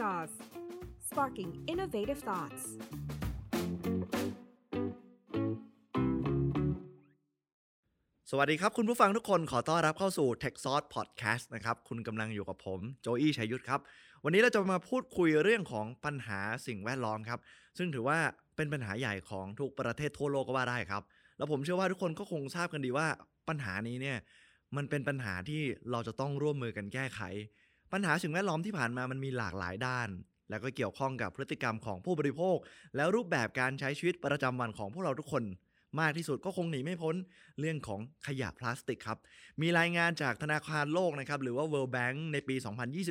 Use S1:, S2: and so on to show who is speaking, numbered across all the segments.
S1: Sauce sparking innovative thoughts
S2: สวัสดีครับ คุณผู้ฟังทุกคนขอต้อนรับเข้าสู่ Tech Sauce Podcast นะครับ คุณกำลังอยู่กับผมโจอี้ชัยยุทธครับ วันนี้เราจะมาพูดคุยเรื่องของปัญหาสิ่งแวดล้อมครับ ซึ่งถือว่าเป็นปัญหาใหญ่ของทุกประเทศทั่วโลกก็ว่าได้ครับ แล้วผมเชื่อว่าทุกคนก็คงทราบกันดีว่าปัญหานี้เนี่ยมันเป็นปัญหาที่เราจะต้องร่วมมือกันแก้ไข ปัญหาสิ่งแวดล้อมที่ผ่านมามันมีหลากหลายด้าน แล้วก็เกี่ยวข้องกับพฤติกรรมของผู้บริโภค แล้วรูปแบบการใช้ชีวิตประจำวันของพวกเราทุกคน มากที่สุดก็คงหนีไม่พ้นเรื่องของขยะพลาสติกครับ มีรายงานจากธนาคารโลกนะครับหรือว่า World Bank ในปี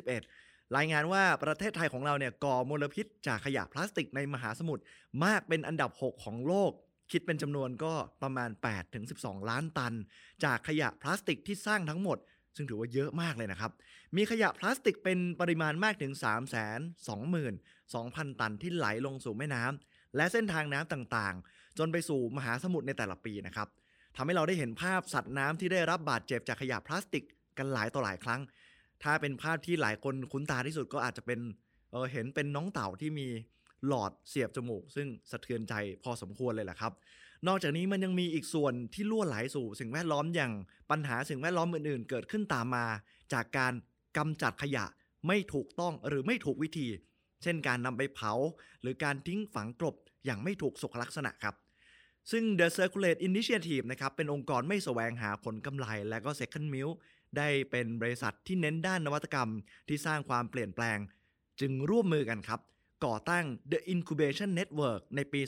S2: 2021 รายงานว่าประเทศไทยของเราเนี่ยก่อมลพิษจากขยะพลาสติกในมหาสมุทรมากเป็นอันดับ 6 ของโลกคิดเป็นจำนวนก็ประมาณ 8-12 ล้านตัน จากขยะพลาสติกที่สร้างทั้งหมด ซึ่งถือว่าเยอะมากเลยนะครับ มีขยะพลาสติกเป็นปริมาณมากถึง 3 2 2 0 0 0 ตันที่ไหลลงสู่แม่น้ำและเส้นทางน้ำต่างๆ จนไปสู่มหาสมุทรในแต่ละปีนะครับทำให้เราได้เห็นภาพสัตว์น้ำที่ได้รับบาดเจ็บจากขยะพลาสติกกันหลายต่อหลายครั้ง ถ้าเป็นภาพที่หลายคนคุ้นตาที่สุดก็อาจจะเป็นเออเห็นเป็นน้องเต่าที่มีหลอดเสียบจมูก ซึ่งสะเทือนใจพอสมควรเลยแหละครับ นอกจากนี้มันยังมีอีกส่วนที่ล่วไหลสู่สิ่งแวดล้อมอย่างปัญหาสิ่งแวดล้อมอื่นๆ เกิดขึ้นตามมา จากการกำจัดขยะไม่ถูกต้องหรือไม่ถูกวิธี เช่นการนำไปเผา หรือการทิ้งฝังกลบอย่างไม่ถูกสุขลักษณะครับซึ่ง The Circulate Initiative นะครับเป็นองค์กรไม่แสวงหาผลกำไร และก็ Second m i l ได้เป็นบริษัทที่เน้นด้านนวัตกรรมที่สร้างความเปลี่ยนแปลง จึงร่วมมือกันครับ ก่อตั้ง The Incubation Network ในปี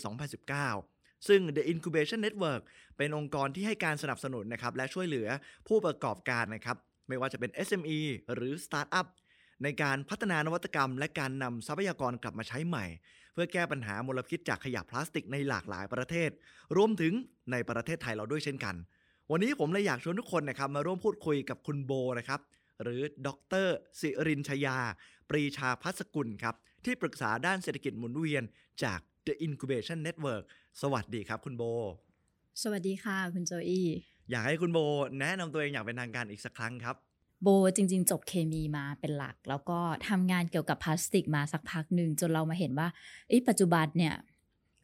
S2: 2019 ซึ่ง The Incubation Network เป็นองค์กรที่ให้การสนับสนุนนะครับและช่วยเหลือผู้ประกอบการนะครับไม่ว่าจะเป็น SME หรือ Startup ในการพัฒนานวัตกรรม และการนำทรัพยากรกลับมาใช้ใหม่ เพื่อแก้ปัญหามลพิษจากขยะพลาสติกในหลากหลายประเทศ รวมถึงในประเทศไทยเราด้วยเช่นกัน วันนี้ผมเลยอยากชวนทุกคนนะครับมาร่วมพูดคุยกับคุณโบนะครับหรือดรสิรินชยา ปรีชาพัสกุลครับที่ปรึกษาด้านเศรษฐกิจหมุนเวียนจาก The Incubation Network สวัสดีครับคุณโบ
S3: สวัสดีค่ะคุณโจอี้
S2: อยากให้คุณโบ แนะนำตัวเองอย่างเป็นทางการอีกสักครั้งครับ
S3: โบจริง ๆ จบเคมีมาเป็นหลัก แล้วก็ทำงานเกี่ยวกับพลาสติกมาสักพักหนึ่งจนเรามาเห็นว่าปัจจุบันเนี่ย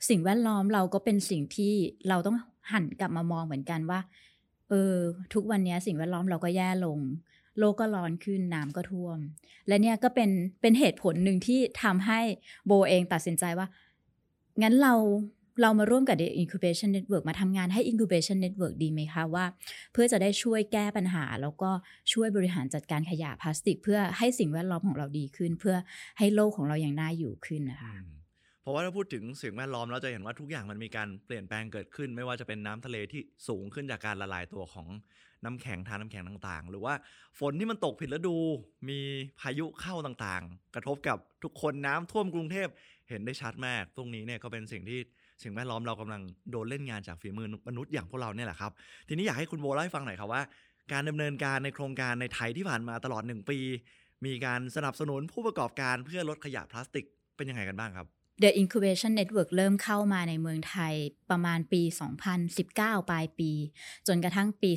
S3: สิ่งแวดล้อมเราก็เป็นสิ่งที่เราต้องหันกลับมามองเหมือนกันว่าเออทุกวันนี้สิ่งแวดล้อมเราก็แย่ลง โลกก็ร้อนขึ้นน้ำก็ท่วม และเนี่ยก็เป็นเป็นเหตุผลหนึ่งที่ทำให้โบเองตัดสินใจว่า งั้นเรา เรามาร่วมกับ The Incubation Network มาทำงานให้ Incubation Network ดีไหมคะว่า เพื่อจะได้ช่วยแก้ปัญหา แล้วก็ช่วยบริหารจัดการขยะพลาสติก เพื่อให้สิ่งแวดล้อมของเราดีขึ้น เพื่อให้โลกของเราอย่างน่าอยู่ขึ้นนะคะ
S2: เพราะว่าถ้าพูดถึงสิ่งแวดล้อมเราจะเห็นว่าทุกอย่างมันมีการเปลี่ยนแปลงเกิดขึ้น ไม่ว่าจะเป็นน้ำทะเลที่สูงขึ้นจากการละลายตัวของน้ำแข็งทานน้ำแข็งต่างๆ หรือว่าฝนที่มันตกผิดฤดู มีพายุเข้าต่างๆ กระทบกับทุกคนน้ำท่วมกรุงเทพ เห็นได้ชัดมากตรงนี้เนี่ยก็เป็นสิ่งที่สิ่งแวดล้อมเรากำลังโดนเล่นงานจากฝีมือมนุษย์อย่างพวกเราเนี่ยแหละครับ ทีนี้อยากให้คุณโบเล่าให้ฟังหน่อยครับว่า การดำเนินการในโครงการในไทยที่ผ่านมาตลอด 1 ปี มีการสนับสนุนผู้ประกอบการเพื่อลดขยะพลาสติกเป็นยังไงกันบ้างครับ
S3: The Incubation Network เริ่มเข้ามาในเมืองไทยประมาณปี 2019 ปลายปี จนกระทั่งปี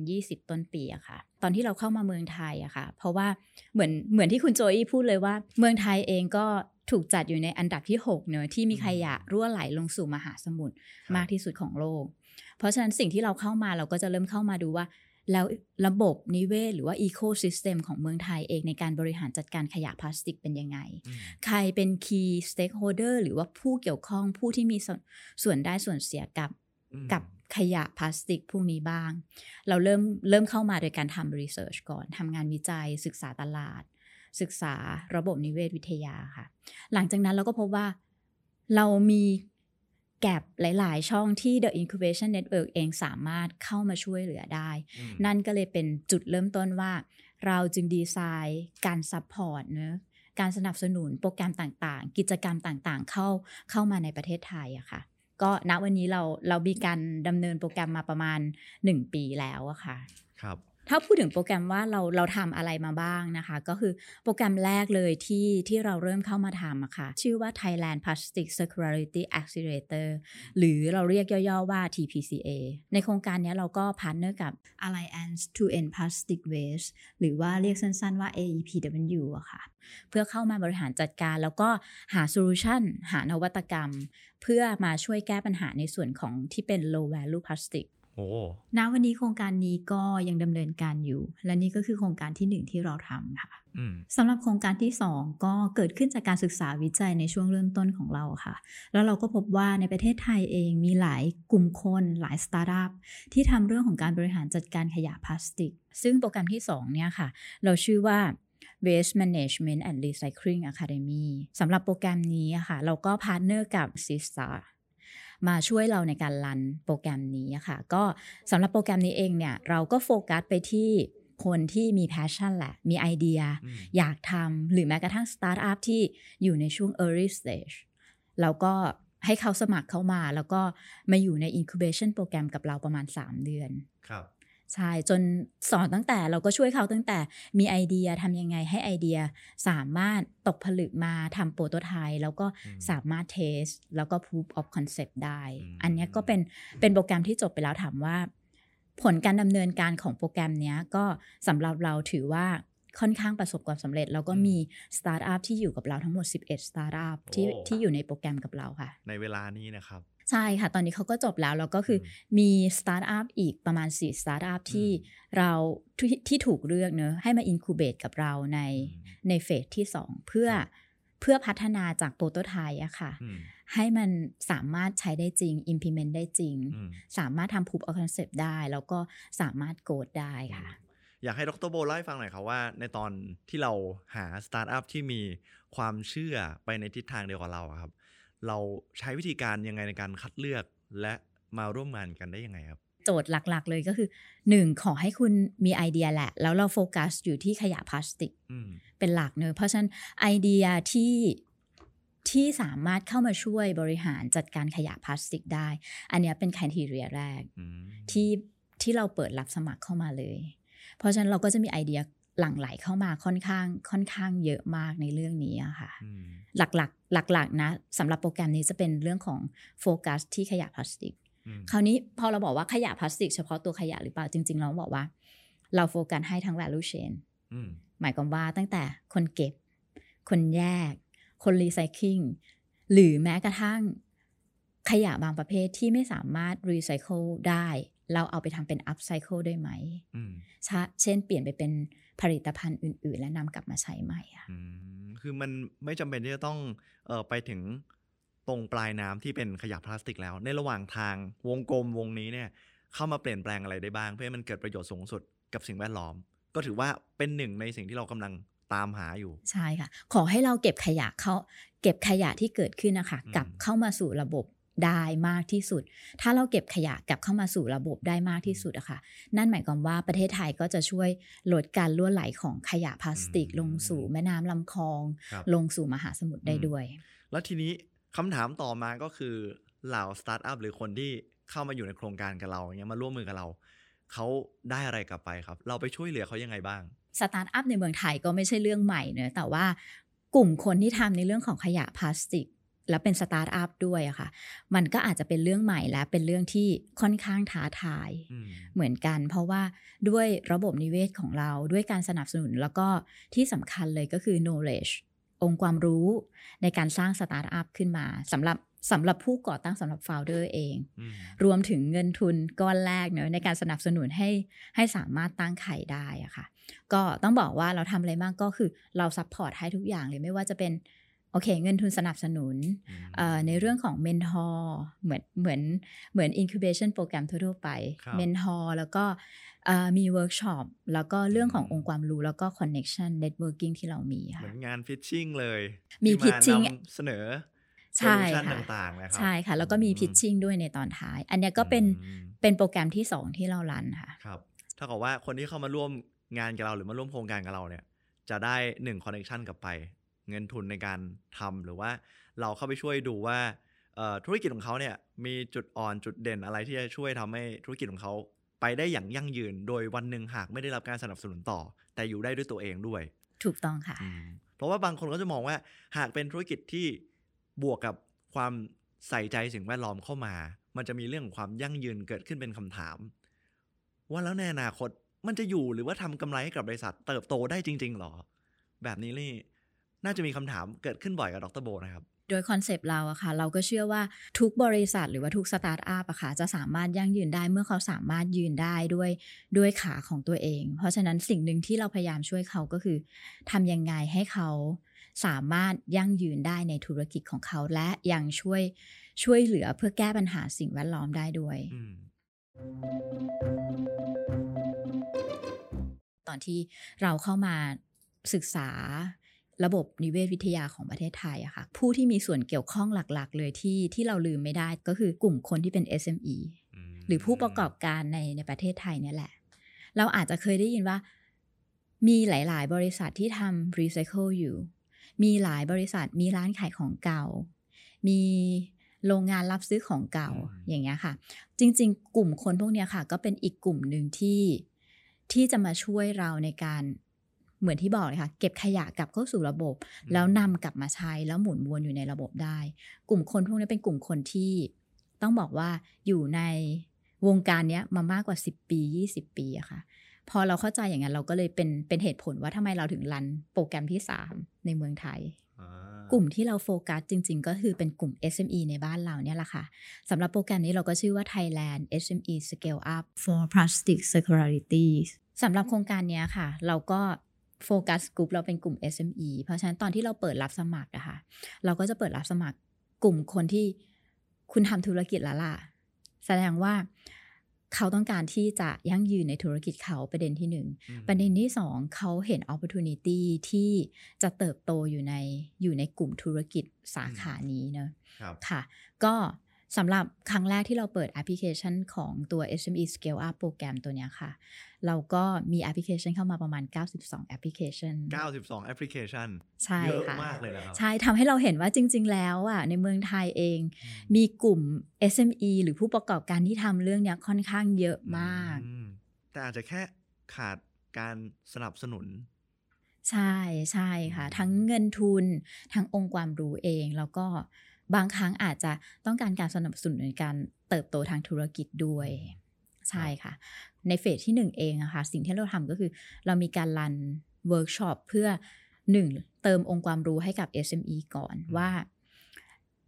S3: 2020 ต้นปีอะค่ะ ตอนที่เราเข้ามาเมืองไทยอะค่ะ เพราะว่าเหมือนเหมือนที่คุณโจอี้พูดเลยว่า เมืองไทยเองก็ถูกจัดอยู่ในอันดับที่ 6 เนอะที่มีขยะรั่วไหลลงสู่มหาสมุทรมากที่สุดของโลก เพราะฉะนั้นสิ่งที่เราเข้ามาเราก็จะเริ่มเข้ามาดูว่า แล้วระบบนิเวศหรือว่าอีโคซิสเต็มของเมืองไทยเองในการบริหารจัดการขยะพลาสติกเป็นยังไง ใครเป็น Key Stakeholder หรือว่าผู้เกี่ยวข้องผู้ที่มีสส่วนได้ส่วนเสียกับกับขยะพลาสติกพวกนี้บ้าง เราเริ่มเริ่มเข้ามาโดยการทำรีเสิร์ชก่อนทำงานวิจัยศึกษาตลาด ศึกษาระบบนิเวศวิทยาค่ะ หลังจากนั้นเราก็พบว่าเรามี แก็บหลาย ๆ ช่องที่ The Incubation Network เองสามารถเข้ามาช่วยเหลือได้ นั่นก็เลยเป็นจุดเริ่มต้นว่า เราจึงดีไซน์การ support เนอะการสนับสนุนโปรแกรมต่าง ๆ กิจกรรมต่าง ๆ เข้าเข้ามาในประเทศไทยอะค่ะ ก็ณวันนี้เราเรามีการดำเนินโปรแกรมมาประมาณ 1 ปีแล้วอะค่ะ
S2: ครับ
S3: ถ้าพูดถึงโปรแกรมว่าเราเราทำอะไรมาบ้างนะคะ ก็คือโปรแกรมแรกเลยที่ที่เราเริ่มเข้ามาทำอะค่ะ ชื่อว่า Thailand Plastic Circularity Accelerator หรือเราเรียกย่อๆว่า TPCA ในโครงการนี้เราก็ partner กับ Alliance to End Plastic Waste หรือว่าเรียกสั้นๆว่า AEPW อะค่ะ เพื่อเข้ามาบริหารจัดการแล้วก็หา solution หานวัตกรรม เพื่อมาช่วยแก้ปัญหาในส่วนของที่เป็น low value plastic ณวันนี้โครงการนี้ก็ยังดำเนินการอยู่ และนี่ก็คือโครงการที่หนึ่งที่เราทำค่ะ
S2: อืม
S3: สำหรับโครงการที่ 2 ก็เกิดขึ้นจากการศึกษาวิจัยในช่วงเริ่มต้นของเราค่ะ แล้วเราก็พบว่าในประเทศไทยเองมีหลายกลุ่มคนหลายสตาร์ทอัพที่ทำเรื่องของการบริหารจัดการขยะพลาสติก ซึ่งโปรแกรมที่ 2 เนี่ยค่ะ เราชื่อว่า Waste Management and Recycling Academy สำหรับโปรแกรมนี้อะค่ะ เราก็ partner กับ s i s t a มาช่วยเราในการ run โปรแกรมนี้อะค่ะ ก็สำหรับโปรแกรมนี้เองเนี่ยเราก็โฟกัสไปที่คนที่มี passion แหละ มีไอเดีย
S2: อืม
S3: อยากทำหรือแม้กระทั่งสตาร์ทอัพที่อยู่ในช่วง early stage แล้วก็ให้เขาสมัครเข้ามา แล้วก็มาอยู่ใน incubation โปรแกรมกับเราประมาณ 3 เดือน
S2: ครับ
S3: ใช่จนสอนตั้งแต่เราก็ช่วยเขาตั้งแต่มีไอเดียทำยังไงให้ไอเดียสามารถตกผลึกมาทำโปรโตไทป์แล้วก็
S2: อืม
S3: สามารถเทส แล้วก็ proof of concept ได้
S2: อืม
S3: อันเนี้ยก็เป็นเป็นโปรแกรมที่จบไปแล้วถามว่า ผลการดำเนินการของโปรแกรมเนี้ยก็สำหรับเราถือว่าค่อนข้างประสบความสำเร็จ แล้วก็มีสตาร์ทอัพที่อยู่กับเราทั้งหมด 11 สตาร์ทอัพที่
S2: โอ้
S3: ที่อยู่ในโปรแกรมกับเราค่ะ
S2: ในเวลานี้นะครับ
S3: ใช่ค่ะ ตอนนี้เขาก็จบแล้ว แล้วก็คือมีสตาร์ทอัพอีกประมาณ4สตาร์ทอัพที่
S2: อืม
S3: เราที่ที่ถูกเลือกเนอะให้มา incubate กับเราใน
S2: อืม
S3: ใน phase ที่ 2 เพื่อ
S2: ครับ
S3: เพื่อพัฒนาจาก prototype อะค่ะ
S2: อืม
S3: ให้มันสามารถใช้ได้จริง implement ได้จริง
S2: อืม
S3: สามารถทำ proof of concept ได้ แล้วก็สามารถโกดได้ค่ะ
S2: อยากให้ดรโบเล่าให้ฟังหน่อยครับว่า ในตอนที่เราหาสตาร์ทอัพที่มีความเชื่อไปในทิศทางเดียวกับเราอะครับ เราใช้วิธีการยังไงในการคัดเลือกและมาร่วมงานกันได้ยังไงครับ
S3: โจทย์หลักๆเลยก็คือ 1 ขอให้คุณมีไอเดียแหละ แล้วเราโฟกัสอยู่ที่ขยะพลาสติก
S2: อืม
S3: เป็นหลักเนอะเพราะฉะนั้นไอเดียที่ที่สามารถเข้ามาช่วยบริหารจัดการขยะพลาสติกได้ อันเนี้ยเป็นคุณทีเรียแรก
S2: อืม
S3: ที่ที่เราเปิดรับสมัครเข้ามาเลย เพราะฉะนั้นเราก็จะมีไอเดีย หลั่งไหลเข้ามาค่อนข้างค่อนข้างเยอะมากในเรื่องนี้อะค่ะ
S2: อืม
S3: หลักๆหลักๆนะสำหรับโปรแกรมนี้จะเป็นเรื่องของโฟกัสที่ขยะพลาสติก
S2: อืม
S3: คราวนี้พอเราบอกว่าขยะพลาสติกเฉพาะตัวขยะหรือเปล่าจริง ๆ เราบอกว่า เราโฟกัสให้ทั้ง value chain
S2: อืม
S3: หมายความว่าตั้งแต่คนเก็บ คนแยก คนรีไซเคิลหรือแม้กระทั่งขยะบางประเภทที่ไม่สามารถรีไซเคิลได้ เราเอาไปทำเป็น upcycle ได้ไหม
S2: อืม
S3: ช เช่นเปลี่ยนไปเป็นผลิตภัณฑ์อื่น ๆ และนำกลับมาใช้ใหม่อะ
S2: อืมคือมันไม่จำเป็นที่จะต้องเอ่อไปถึงตรงปลายน้ำที่เป็นขยะพลาสติกแล้ว ในระหว่างทางวงกลมวงนี้เนี่ย เข้ามาเปลี่ยนแปลงอะไรได้บ้าง เพื่อให้มันเกิดประโยชน์สูงสุดกับสิ่งแวดล้อม ก็ถือว่าเป็นหนึ่งในสิ่งที่เรากำลังตามหาอยู่
S3: ใช่ค่ะ ขอให้เราเก็บขยะเข้าเก็บขยะที่เกิดขึ้นนะคะ
S2: อืม
S3: กลับเข้ามาสู่ระบบ ได้มากที่สุด ถ้าเราเก็บขยะกลับเข้ามาสู่ระบบได้มากที่สุดอะค่ะ นั่นหมายความว่าประเทศไทยก็จะช่วยลดการล่วไหลของขยะพลาสติก ลงสู่แม่น้ำลำคลอง
S2: ครับ
S3: ลงสู่มหาสมุทรได้
S2: อืม
S3: ด้วย
S2: แล้วทีนี้คำถามต่อมาก็คือเหล่าสตาร์ทอัพหรือคนที่เข้ามาอยู่ในโครงการกับเราอย่างเงี้ยมาร่วมมือกับเราเขาได้อะไรกลับไปครับ เราไปช่วยเหลือเขายังไงบ้าง
S3: สตาร์ทอัพในเมืองไทยก็ไม่ใช่เรื่องใหม่เนอะแต่ว่ากลุ่มคนที่ทำในเรื่องของขยะพลาสติก แล้วเป็นสตาร์ทอัพด้วยอะค่ะ มันก็อาจจะเป็นเรื่องใหม่และเป็นเรื่องที่ค่อนข้างท้าทาย
S2: อืม
S3: เหมือนกัน เพราะว่าด้วยระบบนิเวศของเราด้วยการสนับสนุนแล้วก็ที่สำคัญเลยก็คือ knowledge องค์ความรู้ในการสร้างสตาร์ทอัพขึ้นมาสำหรับสำหรับผู้ก่อตั้งสำหรับ founder เอง
S2: อืม
S3: รวมถึงเงินทุนก้อนแรกเนอะในการสนับสนุนให้ให้สามารถตั้งไข่ได้อะค่ะ ก็ต้องบอกว่าเราทำอะไรบ้างก็คือเรา support ให้ทุกอย่างเลยไม่ว่าจะเป็น โอเค เงินทุนสนับสนุน
S2: อืม
S3: เอ่อในเรื่องของ mentor เหมือนเหมือนเหมือน incubation โปรแกรมทั่วๆไป
S2: ครับ
S3: mentor แล้วก็เอ่อมีเวิร์กช็อปแล้วก็เรื่องของ
S2: อืม
S3: องค์ความรู้แล้วก็ connection networking ที่เรามี
S2: เค่ะ
S3: เห
S2: มือนงาน pitching เลย
S3: มี
S2: ที่
S3: pitching
S2: นำเสนอ
S3: ใช่
S2: โซลูชัน
S3: ค่ะ
S2: ต่างๆนะครับ
S3: ใช่ค่ะ แลแล้วก็มี pitching ด้วยในตอนท้าย อันเนี้ยก็เป็น
S2: อืม
S3: เป็นโปรแกรมที่สองที่เรา run ค่ะ
S2: ครับเท่ากับว่าคนที่เข้ามาร่วมงานกับเราหรือมาร่วมโครงการกับเราเนี่ย จะได้หนึ่งคอนเน t ชันกลับไป เงินทุนในการทำหรือว่าเราเข้าไปช่วยดูว่าเอ่อธุรกิจของเขาเนี่ยมีจุดอ่อนจุดเด่นอะไรที่จะช่วยทำให้ธุรกิจของเขาไปได้อย่างยั่งยืน โดยวันหนึ่งหากไม่ได้รับการสนับสนุนต่อ แต่อยู่ได้ด้วยตัวเองด้วย
S3: ถูกต้องค่ะ
S2: อืมเพราะว่าบางคนก็จะมองว่าหากเป็นธุรกิจที่บวกกับความใส่ใจสิ่งแวดล้อมเข้ามา มันจะมีเรื่องของความยั่งยืนเกิดขึ้นเป็นคำถาม ว่าแล้วในอนาคตมันจะอยู่หรือว่าทำกำไรให้กับบริษัทเติบโตได้จริง ๆหรอ แบบนี้นี่ น่าจะมีคำถามเกิดขึ้นบ่อยกับดรโบนะครับ
S3: โดยคอนเซปต์เราอะค่ะเราก็เชื่อว่าทุกบริษัทหรือว่าทุกสตาร์ทอัพอะค่ะจะสามารถยั่งยืนได้เมื่อเขาสามารถยืนได้ด้วยด้วยขาของตัวเอง เพราะฉะนั้นสิ่งหนึ่งที่เราพยายามช่วยเขาก็คือทำยังไงให้เขาสามารถยั่งยืนได้ในธุรกิจของเขาและยังช่วยช่วยเหลือเพื่อแก้ปัญหาสิ่งแวดล้อมได้ด้วย ตอนที่เราเข้ามาศึกษา ระบบนิเวศวิทยาของประเทศไทยอะค่ะ ผู้ที่มีส่วนเกี่ยวข้องหลักๆ เลยที่ที่เราลืมไม่ได้ก็คือกลุ่มคนที่เป็น SME
S2: ม
S3: หรือผู้ประกอบการในในประเทศไทยเนี่ยแหละ เราอาจจะเคยได้ยินว่า มีหลาย ๆ บริษัทที่ทำรีไซเคิลอยู่ มีหลายบริษัทมีร้านขายของเก่า มีโรงงานรับซื้อของเก่าอย่างเงี้ยค่ะ จริง ๆ กลุ่มคนพวกเนี้ยค่ะ ก็เป็นอีกกลุ่มหนึ่งที่ที่จะมาช่วยเราในการ เหมือนที่บอกเลยค่ะเก็บขยะกลับเข้าสู่ระบบ แล้วนำกลับมาใช้แล้วหมุนวนอยู่ในระบบได้ กลุ่มคนพวกนี้เป็นกลุ่มคนที่ต้องบอกว่าอยู่ในวงการเนี้ยมามากกว่า 10 ปี 20 ปีอะค่ะ พอเราเข้าใจอย่างนั้นเราก็เลยเป็นเป็นเหตุผลว่าทำไมเราถึงรันโปรแกรมที่ 3 ในเมืองไทย
S2: อ่าก
S3: ลุ่มที่เราโฟกัสจริง ๆ ก็คือเป็นกลุ่ม SME ในบ้านเราเนี่ยแหละค่ะสำหรับโปรแกรมนี้เราก็ชื่อว่า Thailand SME Scale Up for Plastic Circularity สำหรับโครงการเนี้ยค่ะ เราก็ โฟกัสกลุ่มเราเป็นกลุ่ม SME เพราะฉะนั้นตอนที่เราเปิดรับสมัครอะค่ะ เราก็จะเปิดรับสมัครกลุ่มคนที่คุณทำธุรกิจแล้วล่ะ แสดงว่าเขาต้องการที่จะยั่งยืนในธุรกิจเขาประเด็นที่หนึ่ง
S2: อืม
S3: ประเด็นที่สองเขาเห็น opportunity ที่จะเติบโตอยู่ในอยู่ในกลุ่มธุรกิจสาขานี้เนอะ
S2: ครับ
S3: ค่ะ ก็ สำหรับครั้งแรกที่เราเปิดแอปพลิเคชันของตัว SME Scale Up โปรแกรมตัวเนี้ยค่ะ เราก็มีแอปพลิเคชันเข้ามาประมาณ 92 แอปพลิเคชัน
S2: 92 แอปพลิเคชัน
S3: ใช่
S2: เยอะ
S3: ค่ะ
S2: มากเลยนะครับ
S3: ใช่ทำให้เราเห็นว่าจริง ๆ แล้วอะในเมืองไทยเอง มีกลุ่ม SME หรือผู้ประกอบการที่ทำเรื่องเนี้ยค่อนข้างเยอะมาก
S2: อืมแต่อาจจะแค่ขาดการสนับสนุน
S3: ใช่ใช่ค่ะ ทั้งเงินทุน ทั้งองค์ความรู้เองแล้วก็ บางครั้งอาจจะต้องการการสนับสนุนในการเติบโตทางธุรกิจด้วย ใช่ค่ะ ในเฟสที่หนึ่งเองอะค่ะสิ่งที่เราทำก็คือ เรามีการ run เวิร์กช็อปเพื่อหนึ่งเติมองค์ความรู้ให้กับ SME ก่อน
S2: อืม
S3: ว่า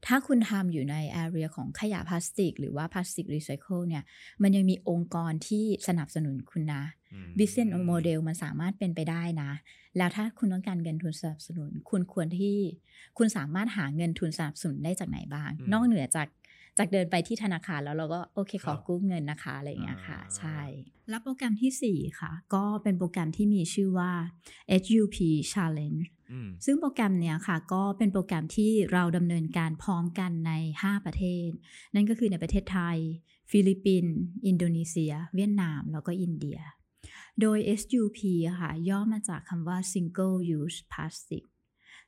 S3: ถ้าคุณทำอยู่ใน area ของขยะพลาสติก หรือว่าพลาสติกรีไซเคิลเนี่ยมันยังมีองค์กรที่สนับสนุนคุณนะ
S2: อืม
S3: business model มันสามารถเป็นไปได้นะ แล้วถ้าคุณต้องการเงินทุนสนับสนุน คุณควรที่คุณสามารถหาเงินทุนสนับสนุนได้จากไหนบ้าง
S2: อืม
S3: นอกเหนือจากจากเดินไปที่ธนาคารแล้วเราก็โอเค
S2: ค
S3: ข
S2: รั
S3: อบกู้เงินนะคะอะไรอย่างเงี้ยค่ะ
S2: อ่า
S3: ใช่ แล้วโปรแกรมทีสี่ 4 ค่ะ ก็เป็นโปรแกรมที่มีชื่อว่า SUP Challenge
S2: อืม
S3: ซึ่งโปรแกรมเนี้ยค่ะ ก็เป็นโปรแกรมที่เราดำเนินการพร้อมกันใน 5 ประเทศ นั่นก็คือในประเทศไทย ฟิลิปปินส์อินโดนีเซีย เวียดนาม แล้วก็อินเดีย โดย SUP ค่ะ ย่อมาจากคำว่า Single Use Plastic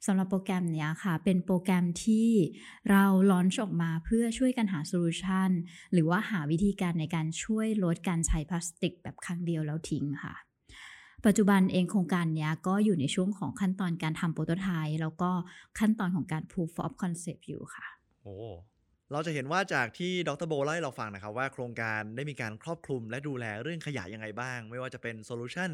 S3: สำหรับโปรแกรมเนี้ยค่ะ เป็นโปรแกรมที่เรา launch ออกมาเพื่อช่วยกันหาโซลูชันหรือว่าหาวิธีการในการช่วยลดการใช้พลาสติกแบบครั้งเดียวแล้วทิ้งค่ะ ปัจจุบันเองโครงการเนี้ยก็อยู่ในช่วงของขั้นตอนการทำ prototype แล้วก็ขั้นตอนของการ proof of concept อยู่ค่ะ
S2: โอ้ เราจะเห็นว่าจากที่ดรโบเล่าให้เราฟังนะครับว่าโครงการได้มีการครอบคลุมและดูแลเรื่องขยะยังไงบ้าง ไม่ว่าจะเป็นโซลูชัน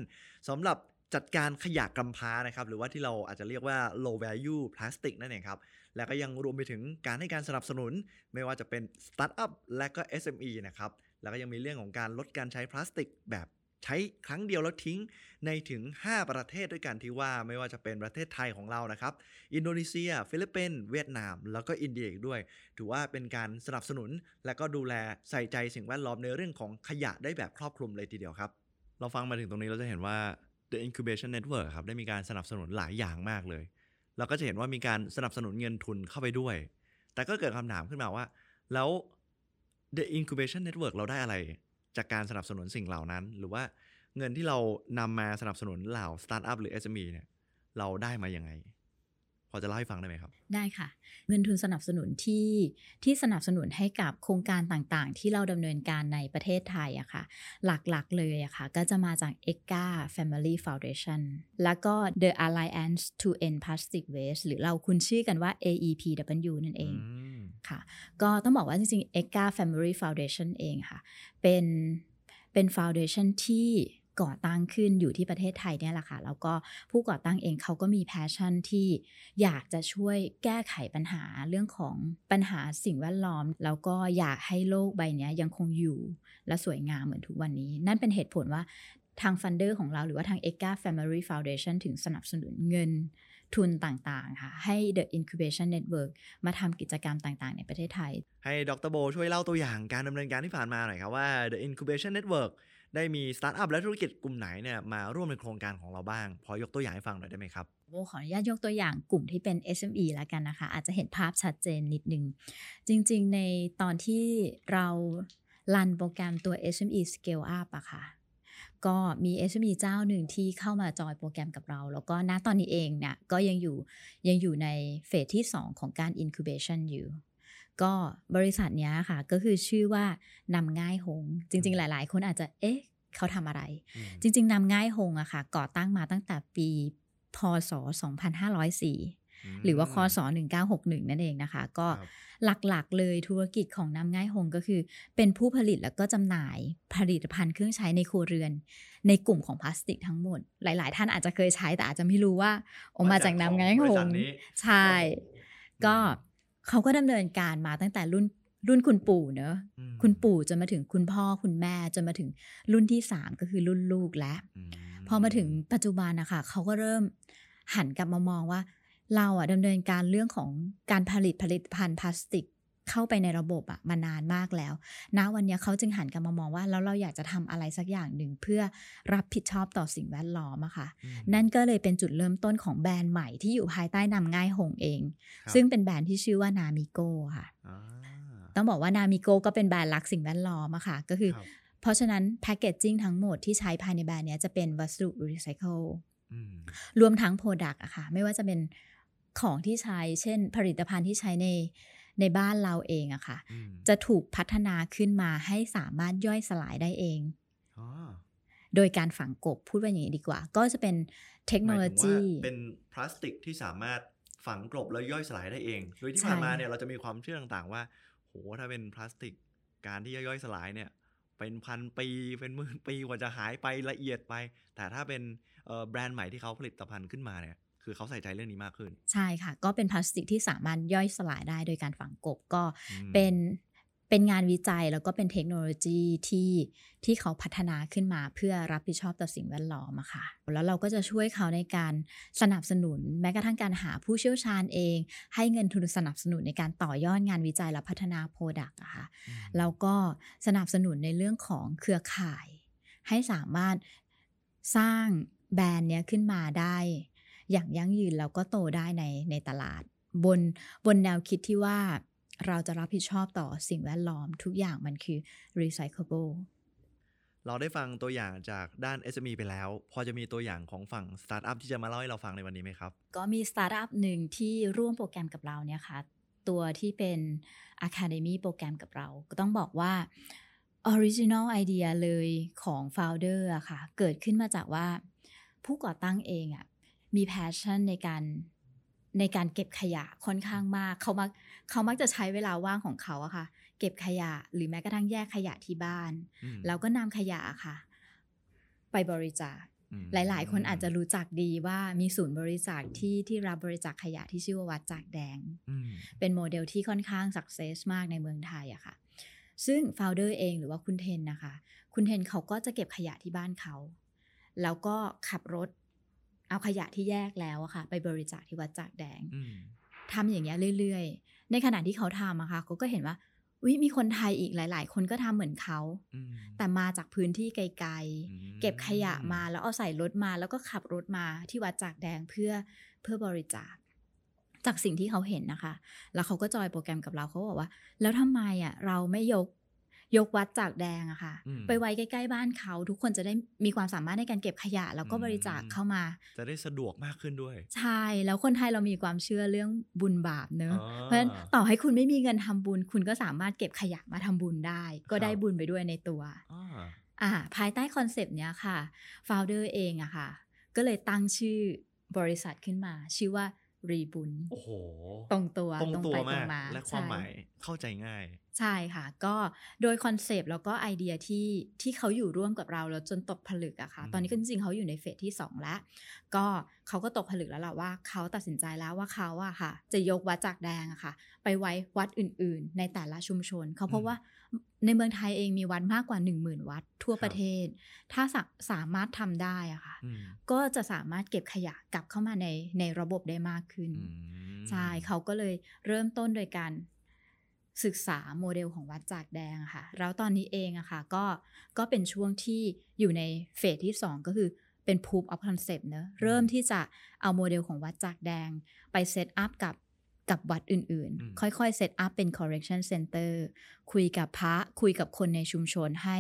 S2: สำหรับจัดการขยะกำพร้านะครับ หรือว่าที่เราอาจจะเรียกว่า low value plastic นั่นเองครับ แล้วก็ยังรวมไปถึงการให้การสนับสนุน ไม่ว่าจะเป็นสตาร์ทอัพและก็ SME นะครับ แล้วก็ยังมีเรื่องของการลดการใช้พลาสติกแบบ ใช้ครั้งเดียวแล้วทิ้งในถึง 5 ประเทศด้วยกันที่ว่าไม่ว่าจะเป็นประเทศไทยของเรานะครับ อินโดนีเซีย ฟิลิปปินส์เวียดนาม แล้วก็อินเดียอีกด้วย ถือว่าเป็นการสนับสนุน และก็ดูแลใส่ใจสิ่งแวดล้อมในเรื่องของขยะได้แบบครอบคลุมเลยทีเดียวครับ เราฟังมาถึงตรงนี้เราจะเห็นว่า The Incubation Network ครับได้มีการสนับสนุนหลายอย่างมากเลย เราก็จะเห็นว่ามีการสนับสนุนเงินทุนเข้าไปด้วย แต่ก็เกิดคำถามขึ้นมาว่า แล้ว The Incubation Network เราได้อะไร จากการสนับสนุนสิ่งเหล่านั้น หรือว่าเงินที่เรานำมาสนับสนุนเหล่าสตาร์ทอัพหรือ SME เนี่ยเราได้มายังไง พอจะเล่าให้ฟังได้ไหมครับ
S3: ได้ค่ะ เงินทุนสนับสนุนที่ที่สนับสนุนให้กับโครงการต่างๆ ที่เราดำเนินการในประเทศไทยอะค่ะ หลักๆเลยอะค่ะ ก็จะมาจาก ECCA Family Foundation แล้วก็ The Alliance to End Plastic Waste หรือเราคุ้นชื่อกันว่า AEPW นั่นเอง ค่ะ ก็ต้องบอกว่าจริงๆ ECCA Family Foundation เองค่ะ เป็นเป็น foundation ที่ก่อตั้งขึ้นอยู่ที่ประเทศไทยเนี่ยแหละค่ะ แล้วก็ผู้ก่อตั้งเองเขาก็มี passion ที่อยากจะช่วยแก้ไขปัญหาเรื่องของปัญหาสิ่งแวดล้อม แล้วก็อยากให้โลกใบนี้ยังคงอยู่และสวยงามเหมือนทุกวันนี้ นั่นเป็นเหตุผลว่าทาง funder ของเราหรือว่าทาง ECCA Family Foundation ถึงสนับสนุนเงิน ทุนต่างๆ ค่ะ ให้ The Incubation Network มาทำกิจกรรมต่างๆ ในประเทศไทย
S2: ให้ดรโบช่วยเล่าตัวอย่างการดำเนินการที่ผ่านมาหน่อยครับว่า The Incubation Network ได้มีสตาร์ทอัพและธุรกิจกลุ่มไหนเนี่ยมาร่วมในโครงการของเราบ้าง พอยกตัวอย่างให้ฟังหน่อยได้ไหมครับ
S3: โบขออนุญาตยกตัวอย่างกลุ่มที่เป็น SME แล้วกันนะคะ อาจจะเห็นภาพชัดเจนนิดนึง จริงๆ ในตอนที่เราลันโปรแกรมตัว SME Scale Up อะค่ะ ก็มี SME เจ้าหนึ่งที่เข้ามาจอยโปรแกรมกับเรา แล้วก็ณตอนนี้เองเนี่ยก็ยังอยู่ยังอยู่ในเฟสที่ 2 ของการ incubation อยู่ ก็บริษัทเนี้ยค่ะ ก็คือชื่อว่านำง่ายหง จริง ๆ หลาย ๆ คนอาจจะเอ๊ะเขาทำอะไร จริง ๆนำง่ายหงอะค่ะ ก่อตั้งมาตั้งแต่ปีพศ 2504 หรือว่าคศ1961 นั่นเองนะคะ ก็
S2: ครับ
S3: หลักๆเลยธุรกิจของน้ำง่ายหงก็คือ เป็นผู้ผลิตแล้วก็จำหน่ายผลิตภัณฑ์เครื่องใช้ในครัวเรือน ในกลุ่มของพลาสติกทั้งหมด หลาย ๆ ท่านอาจจะเคยใช้แต่อาจจะไม่รู้ว่าออกมาจากน้ำง่ายห
S2: บริษั
S3: ง
S2: ทนี้
S3: ใช่ ก็เขาก็ดำเนินการมาตั้งแต่รุ่นรุ่นคุณปู่เนอะ
S2: อืม
S3: คุณปู่จนมาถึงคุณพ่อคุณแม่จนมาถึงรุ่นที่สามก็คือรุ่นลูกแล้ว
S2: ม
S3: พอมาถึงปัจจุบันนะคะเขาก็เริ่มหันกลับมามองว่า เราอะดำเนินการเรื่องของการผลิตผลิตภัณฑ์พลาสติกเข้าไปในระบบอะมานานมากแล้วณวันเนี้ยเขาจึงหันกลับมามองว่าแล้วเราอยากจะทำอะไรสักอย่างหนึ่งเพื่อรับผิดชอบต่อสิ่งแวดล้อมอะค่ะ
S2: อืม
S3: นั่นก็เลยเป็นจุดเริ่มต้นของแบรนด์ใหม่ที่อยู่ภายใต้นำง่ายหงเอง
S2: ครับ
S3: ซึ่งเป็นแบรนด์ที่ชื่อว่านามิโกค่ะ
S2: อ่า
S3: ต้องบอกว่านามิโกก็เป็นแบรนด์รักสิ่งแวดล้อมอะค่ะ ก็คือ
S2: ครับ
S3: เพราะฉะนั้น packaging ทั้งหมดที่ใช้ภายในแบรนด์เนี้ยจะเป็นวัสดุรีไซเคิล
S2: อืม
S3: รวมทั้ง product อะค่ะ ไม่ว่าจะเป็น ของที่ใช้ เช่น ผลิตภัณฑ์ที่ใช้ในในบ้านเราเองอะค่ะ
S2: อืม
S3: จะถูกพัฒนาขึ้นมาให้สามารถย่อยสลายได้เอง
S2: อ๋อ
S3: โดยการฝังกลบพูดว่าอย่างนี้ดีกว่า ก็จะเป็นเทคโนโลยี
S2: หมายถึงว่าเป็นพลาสติกที่สามารถฝังกลบแล้วย่อยสลายได้เอง โดยที่
S3: ใช่
S2: ผ่านมาเนี่ยเราจะมีความเชื่อต่างๆ ว่าโหถ้าเป็นพลาสติกการที่จะย่อยสลายเนี่ย เป็นพันปีเป็นหมื่นปีกว่าจะหายไปละเอียดไป แต่ถ้าเป็นเอ่อแบรนด์ใหม่ที่เขาผลิตภัณฑ์ขึ้นมาเนี่ย คือเขาใส่ใจเรื่องนี้มากขึ้น
S3: ใช่ค่ะ ก็เป็นพลาสติกที่สามารถย่อยสลายได้โดยการฝังกบก็
S2: อืม
S3: เป็นเป็นงานวิจัยแล้วก็เป็นเทคโนโลยีที่ที่เขาพัฒนาขึ้นมาเพื่อรับผิดชอบต่อสิ่งแวดล้อมอะค่ะ แล้วเราก็จะช่วยเขาในการสนับสนุน แม้กระทั่งการหาผู้เชี่ยวชาญเอง ให้เงินทุนสนับสนุนในการต่อยอดงานวิจัยและพัฒนา product อะค่ะ
S2: อืม
S3: แล้วก็สนับสนุนในเรื่องของเครือข่าย ให้สามารถสร้างแบรนด์เนี้ยขึ้นมาได้ อย่างยั่งยืนแล้วก็โตได้ในในตลาด บนบนแนวคิดที่ว่าเราจะรับผิดชอบต่อสิ่งแวดล้อมทุกอย่างมันคือ recyclable
S2: เราได้ฟังตัวอย่างจากด้าน SME ไปแล้ว พอจะมีตัวอย่างของฝั่งสตาร์ทอัพที่จะมาเล่าให้เราฟังในวันนี้ไหมครับ
S3: ก็มีสตาร์ทอัพหนึ่งที่ร่วมโปรแกรมกับเราเนี่ยค่ะ ตัวที่เป็น Academy โปรแกรมกับเรา ก็ต้องบอกว่า Original Idea เลยของ Founder อะค่ะ เกิดขึ้นมาจากว่าผู้ก่อตั้งเองอะ มี passion ในการในการเก็บขยะค่อนข้างมาก เขามักเขามักจะใช้เวลาว่างของเขาอะค่ะ เก็บขยะหรือแม้กระทั่งแยกขยะที่บ้าน
S2: อืม
S3: แล้วก็นำขยะอะค่ะ ไปบริจาค
S2: อืม
S3: หลาย ๆ คนอาจจะรู้จักดีว่ามีศูนย์บริจาคที่ที่รับบริจาคขยะที่ชื่อว่าวัดจากแดง
S2: อืม
S3: เป็นโมเดลที่ค่อนข้าง success มากในเมืองไทยอะค่ะ ซึ่ง f o u เดอร์เองหรือว่าคุณเทนนะคะ คุณเทนเขาก็จะเก็บขยะที่บ้านเขา แล้วก็ขับรถ เอาขยะที่แยกแล้วอะค่ะ ไปบริจาคที่วัดจากแดง
S2: อืม
S3: ทำอย่างเงี้ยเรื่อย ๆ ในขณะที่เขาทำอะค่ะเขาก็เห็นว่าอุ้ยมีคนไทยอีกหลาย ๆ คนก็ทำเหมือนเขา
S2: อืม
S3: แต่มาจากพื้นที่ไกล
S2: อืม
S3: ๆเก็บขยะมาแล้วเอาใส่รถมาแล้วก็ขับรถมาที่วัดจากแดงเพื่อเพื่อบริจาค จากสิ่งที่เขาเห็นนะคะ แล้วเขาก็จอยโปรแกรมกับเราเขาบอกว่า แล้วทำไมอะเราไม่ยก ยกวัดจากแดงอะค่ะ
S2: อืม
S3: ไปไว้ใกล้ๆบ้านเขา ทุกคนจะได้มีความสามารถในการเก็บขยะ แล้วก็
S2: อืม
S3: บริจาคเข้ามา
S2: จะได้สะดวกมากขึ้นด้วย
S3: ใช่ แล้วคนไทยเรามีความเชื่อเรื่องบุญบาปเนอะ
S2: อ๋อ
S3: เพราะฉะนั้นต่อให้คุณไม่มีเงินทำบุญ คุณก็สามารถเก็บขยะมาทำบุญได้ ก็ได้
S2: รับ
S3: บุญไปด้วยในตัว
S2: อ่า
S3: อ่าภายใต้คอนเซปต์เนี้ยค่ะ founder เองอะค่ะ ก็เลยตั้งชื่อบริษัทขึ้นมา ชื่อว่ารีบุญ
S2: โอ้โห
S3: ตรงตัว
S2: ตรงตัว
S3: ไป
S2: มาก
S3: มา
S2: และความ
S3: ใช่
S2: หมาย เข้าใจง่าย
S3: ใช่ค่ะ ก็โดยคอนเซปต์แล้วก็ไอเดียที่ที่เขาอยู่ร่วมกับเราแล้วจนตกผลึกอะค่ะ
S2: อืม
S3: ตอนนี้ก็จริงๆเขาอยู่ในเฟสที่ 2 แล้ว ก็เขาก็ตกผลึกแล้วล่ะว่าเขาตัดสินใจแล้วว่าเขาอะค่ะ จะยกวัดจากแดงอะค่ะ ไปไว้วัดอื่นๆ ในแต่ละชุมชน เขาเพราะว่าในเมืองไทยเองมีวัดมากกว่า 10,000 วัดทั่วประเทศ ถ้าสาสามารถทำได้อะค่ะ
S2: อืม
S3: ก็จะสามารถเก็บขยะกลับเข้ามาในในระบบได้มากขึ้น
S2: อืม
S3: ใช่ เขาก็เลยเริ่มต้นโดยการ ศึกษาโมเดลของวัดจากแดงอะค่ะ แล้วตอนนี้เองอะค่ะก็ก็เป็นช่วงที่อยู่ในเฟสที่ 2 ก็คือเป็น proof of concept เนอะเริ่มที่จะเอาโมเดลของวัดจากแดงไป set up กับกับวัดอื่น
S2: อืม
S3: ๆค่อยๆ set up เป็น collection center คุยกับพระ คุยกับคนในชุมชนให้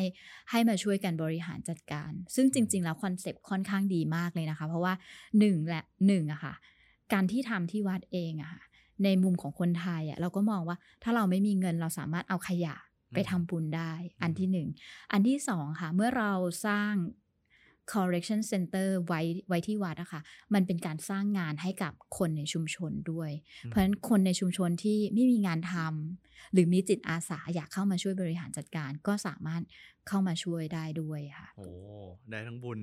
S3: ให้มาช่วยกันบริหารจัดการ ซึ่งจริง ๆ แล้วคอนเซปต์ค่อนข้างดีมากเลยนะคะ เพราะว่าหนึ่งและหนึ่งอะค่ะ การที่ทำที่วัดเองอะค่ะ ในมุมของคนไทยอะเราก็มองว่าถ้าเราไม่มีเงินเราสามารถเอาขยะไปทำบุญได้ อันที่หนึ่ง อันที่สองค่ะ เมื่อเราสร้าง correction center ไว้ไว้ที่วัดอะค่ะมันเป็นการสร้างงานให้กับคนในชุมชนด้วย
S2: อืม
S3: เพราะฉะนั้นคนในชุมชนที่ไม่มีงานทำหรือมีจิตอาสาอยากเข้ามาช่วยบริหารจัดการ ก็สามารถเข้ามาช่วยได้ด้วยค่ะ
S2: โอ้ ได้ทั้งบุญ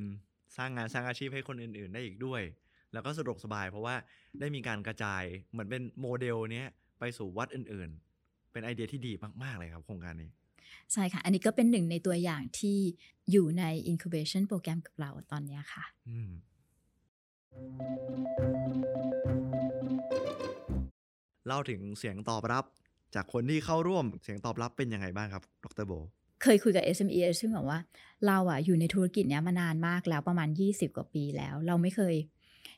S2: สร้างงานสร้างอาชีพให้คนอื่น ๆ ได้อีกด้วย แล้วก็สะดวกสบายเพราะว่าได้มีการกระจายเหมือนเป็นโมเดลเนี้ยไปสู่วัดอื่นๆ เป็นไอเดียที่ดีมาก ๆ เลยครับโครงการนี้
S3: ใช่ค่ะ อันนี้ก็เป็นหนึ่งในตัวอย่างที่อยู่ใน incubation โปรแกรมกับเราตอนเนี้ยค่ะ
S2: อืมเล่าถึงเสียงตอบรับ จากคนที่เข้าร่วมเสียงตอบรับเป็นยังไงบ้างครับ ดรโบ
S3: เคยคุยกับ SME ซึ่งบอกว่า เราอะอยู่ในธุรกิจเนี้ยมานานมากแล้วประมาณ 20 กว่าปีแล้ว เราไม่เคย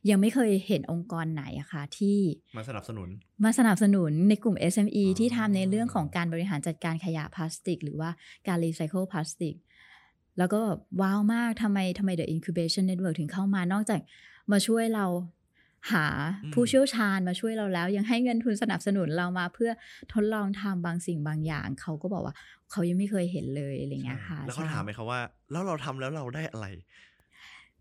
S3: ยังไม่เคยเห็นองค์กรไหนอะค่ะที่
S2: มาสนับสนุน
S3: มาสนับสนุนในกลุ่ม SME
S2: อ๋อ
S3: ที่ทำในเรื่องของการบริหารจัดการขยะพลาสติก หรือว่าการรีไซเคิลพลาสติก แล้วก็แบบว้าวมากทำไมทำไม The Incubation Network ถึงเข้ามานอกจากมาช่วยเราหา
S2: อืม
S3: ผู้เชี่ยวชาญมาช่วยเราแล้ว ยังให้เงินทุนสนับสนุนเรามาเพื่อทดลองทำบางสิ่งบางอย่าง เขาก็บอกว่าเขายังไม่เคยเห็นเลยอะไรเงี้ยค่ะ
S2: แล้วเขา
S3: ใช่
S2: ถามไหมครับว่า แล้วเราทำแล้วเราได้อะไร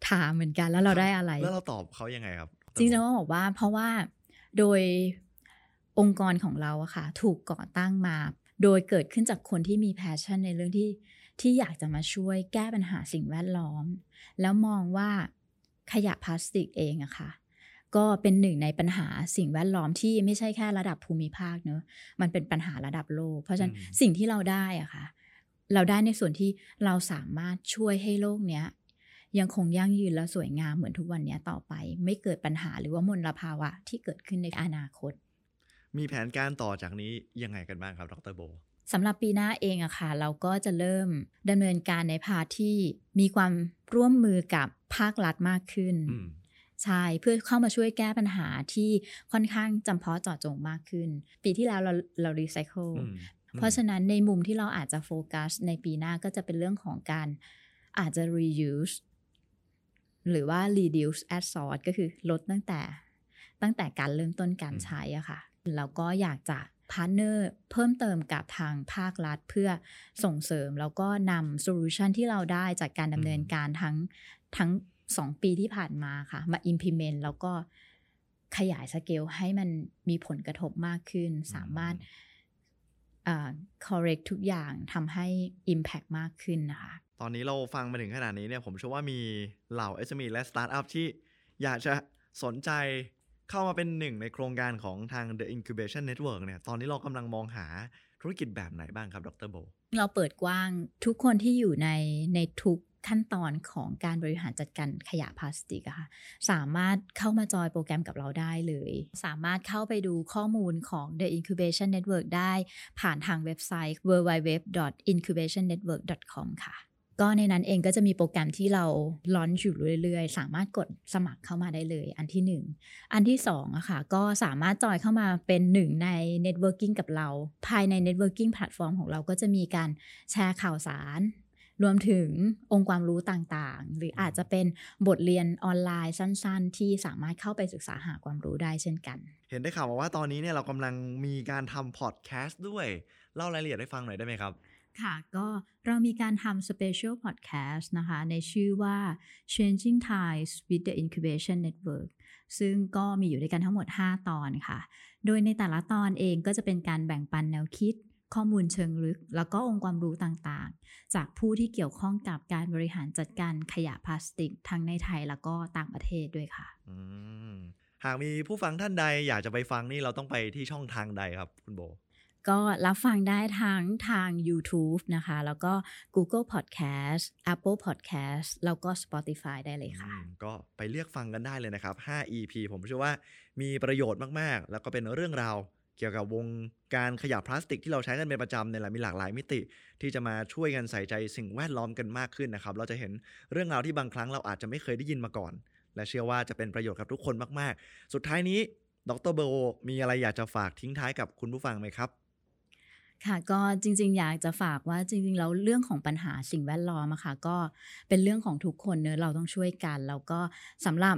S3: ถามเหมือนกันแล้วเราได้อะไร
S2: แล้วเราตอบเขายังไงครับ
S3: จริงๆต้องบอกว่าเพราะว่าโดยองค์กรของเราอะค่ะ ถูกก่อตั้งมา โดยเกิดขึ้นจากคนที่มีแพชชั่นในเรื่องที่ที่อยากจะมาช่วยแก้ปัญหาสิ่งแวดล้อม แล้วมองว่าขยะพลาสติกเองอะค่ะ ก็เป็นหนึ่งในปัญหาสิ่งแวดล้อมที่ไม่ใช่แค่ระดับภูมิภาคเนอะมันเป็นปัญหาระดับโลก เพราะฉะนั้น
S2: อืม
S3: สิ่งที่เราได้อะค่ะ เราได้ในส่วนที่เราสามารถช่วยให้โลกเนี้ย ยังคงยั่งยืนและสวยงามเหมือนทุกวันเนี้ยต่อไป ไม่เกิดปัญหาหรือว่ามลภาวะที่เกิดขึ้นในอนาคต
S2: มีแผนการต่อจากนี้ยังไงกันบ้างครับดรโบ
S3: สำหรับปีหน้าเองอะค่ะ เราก็จะเริ่มดำเนินการในพาร์ทที่มีความร่วมมือกับภาครัฐมากขึ้น
S2: อืม
S3: ใช่เพื่อเข้ามาช่วยแก้ปัญหาที่ค่อนข้างจำเพาะเจาะจงมากขึ้น ปีที่แล้วเราเรารีไซเคิล
S2: อืม
S3: เพราะฉะนั้นในมุมที่เราอาจจะโฟกัสในปีหน้าก็จะเป็นเรื่องของการอาจจะ reuse หรือว่า reduce at source ก็คือลดตั้งแต่ตั้งแต่การเริ่มต้นการใช้อะค่ะแล้วก็อยากจะ partner เพิ่มเติมกับทางภาครัฐเพื่อส่งเสริมแล้วก็นำ solution ที่เราได้จากการดำเนินการทั้งทั้งสองปีที่ผ่านมาค่ะ มา implement แล้วก็ขยายสเกลให้มันมีผลกระทบมากขึ้น สามารถอ่า collect ทุกอย่างทำให้ impact มากขึ้นนะคะ
S2: ตอนนี้เราฟังมาถึงขนาดนี้เนี่ยผมเชื่อว่ามีเหล่า SME และสตาร์ทอัพที่อยากจะสนใจเข้ามาเป็นหนึ่งในโครงการของทาง The Incubation Network เนี่ย ตอนนี้เรากำลังมองหาธุรกิจแบบไหนบ้างครับ ดรโบ
S3: เราเปิดกว้างทุกคนที่อยู่ในในทุกขั้นตอนของการบริหารจัดการขยะพลาสติกค่ะ สามารถเข้ามาจอยโปรแกรมกับเราได้เลย สามารถเข้าไปดูข้อมูลของ The Incubation Network ได้ผ่านทางเว็บไซต์ www.incubationnetwork.com ค่ะ ก็ในนั้นเองก็จะมีโปรแกรมที่เราลอนอยู่เรื่อยๆ สามารถกดสมัครเข้ามาได้เลย อันที่ 1 อันที่2อะค่ะก็สามารถจอยเข้ามาเป็นหนึ่งใน Networking กับเรา ภายใน Networking แพลตฟอร์มของเราก็จะมีการแชร์ข่าวสาร รวมถึงองค์ความรู้ต่างๆ หรืออาจจะเป็นบทเรียนออนไลน์สั้นๆ ที่สามารถเข้าไปศึกษาหาความรู้ได้เช่นกัน
S2: เห็นได้ข่าวมาว่าตอนนี้เนี่ยเรากำลังมีการทำพอดแคสต์ด้วยเล่ารายละเอียดให้ฟังหน่อยได้ไหมครับ
S3: ค่ะ ก็เรามีการทำ special podcast นะคะ ในชื่อว่า Changing Times with the Incubation Network ซึ่งก็มีอยู่ด้วยกันทั้งหมด 5 ตอนค่ะ โดยในแต่ละตอนเองก็จะเป็นการแบ่งปันแนวคิด ข้อมูลเชิงลึก แล้วก็องค์ความรู้ต่างๆ จากผู้ที่เกี่ยวข้องกับการบริหารจัดการขยะพลาสติก ทั้งในไทยแล้วก็ต่างประเทศด้วยค่ะ
S2: หากมีผู้ฟังท่านใดอยากจะไปฟังนี่เราต้องไปที่ช่องทางใดครับคุณโบ
S3: ก็รับฟังได้ทั้งทาง YouTube นะคะ แล้วก็ Google Podcast Apple Podcast แล้วก็ Spotify ได้เลยค่ะ
S2: ก็ไปเลือกฟังกันได้เลยนะครับ 5 EP ผมเชื่อว่ามีประโยชน์มากๆ แล้วก็เป็นเรื่องราวเกี่ยวกับวงการขยะพลาสติกที่เราใช้กันเป็นประจำเนี่ยแหละมีหลากหลายมิติ ที่จะมาช่วยกันใส่ใจสิ่งแวดล้อมกันมากขึ้นนะครับ เราจะเห็นเรื่องราวที่บางครั้งเราอาจจะไม่เคยได้ยินมาก่อน และเชื่อว่าจะเป็นประโยชน์กับทุกคนมาก ๆ สุดท้ายนี้ดรเบโบมีอะไรอยากจะฝากทิ้งท้ายกับคุณผู้ฟังไหมครับ
S3: ค่ะก็จริง ๆ อยากจะฝากว่าจริง ๆ แล้วเรื่องของปัญหาสิ่งแวดล้อมอะค่ะก็เป็นเรื่องของทุกคนเนอะเราต้องช่วยกัน แล้วก็สำหรับ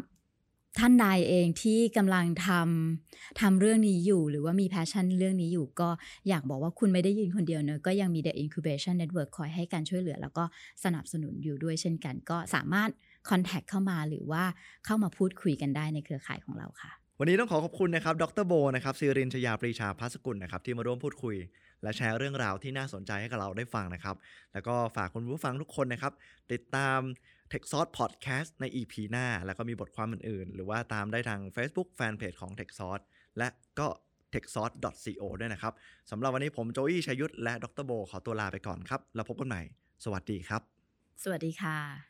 S3: ท่านใดเองที่กำลังทำทำเรื่องนี้อยู่ หรือว่ามี passion เรื่องนี้อยู่ ก็อยากบอกว่าคุณไม่ได้ยืนคนเดียวเนอะก็ยังมี The Incubation Network คอยให้การช่วยเหลือ แล้วก็สนับสนุนอยู่ด้วยเช่นกัน ก็สามารถ contact เข้ามาหรือว่าเข้ามาพูดคุยกันได้ในเครือข่ายของเราค่ะ
S2: วันนี้ต้องขอขอบคุณนะครับ ดรโบนะครับซิรินชยาปรีชาพัสกุลนะครับที่มาร่วมพูดคุย และแชร์เรื่องราวที่น่าสนใจให้กับเราได้ฟังนะครับ แล้วก็ฝากคุณผู้ฟังทุกคนนะครับ ติดตาม t e c h s o u r c e Podcast ใน EP หน้า แล้วก็มีบทความอื่นๆ หรือว่าตามได้ทาง Facebook Fanpage ของ t e c h s o u r c e และก็ t e c h s o u r c e co ด้วยนะครับสำหรับวันนี้ผมโจอี้ชัยยุทธและดรโบขอตัวลาไปก่อนครับ แล้วพบกันใหม่ สวัสดีครับ
S3: สวัสดีค่ะ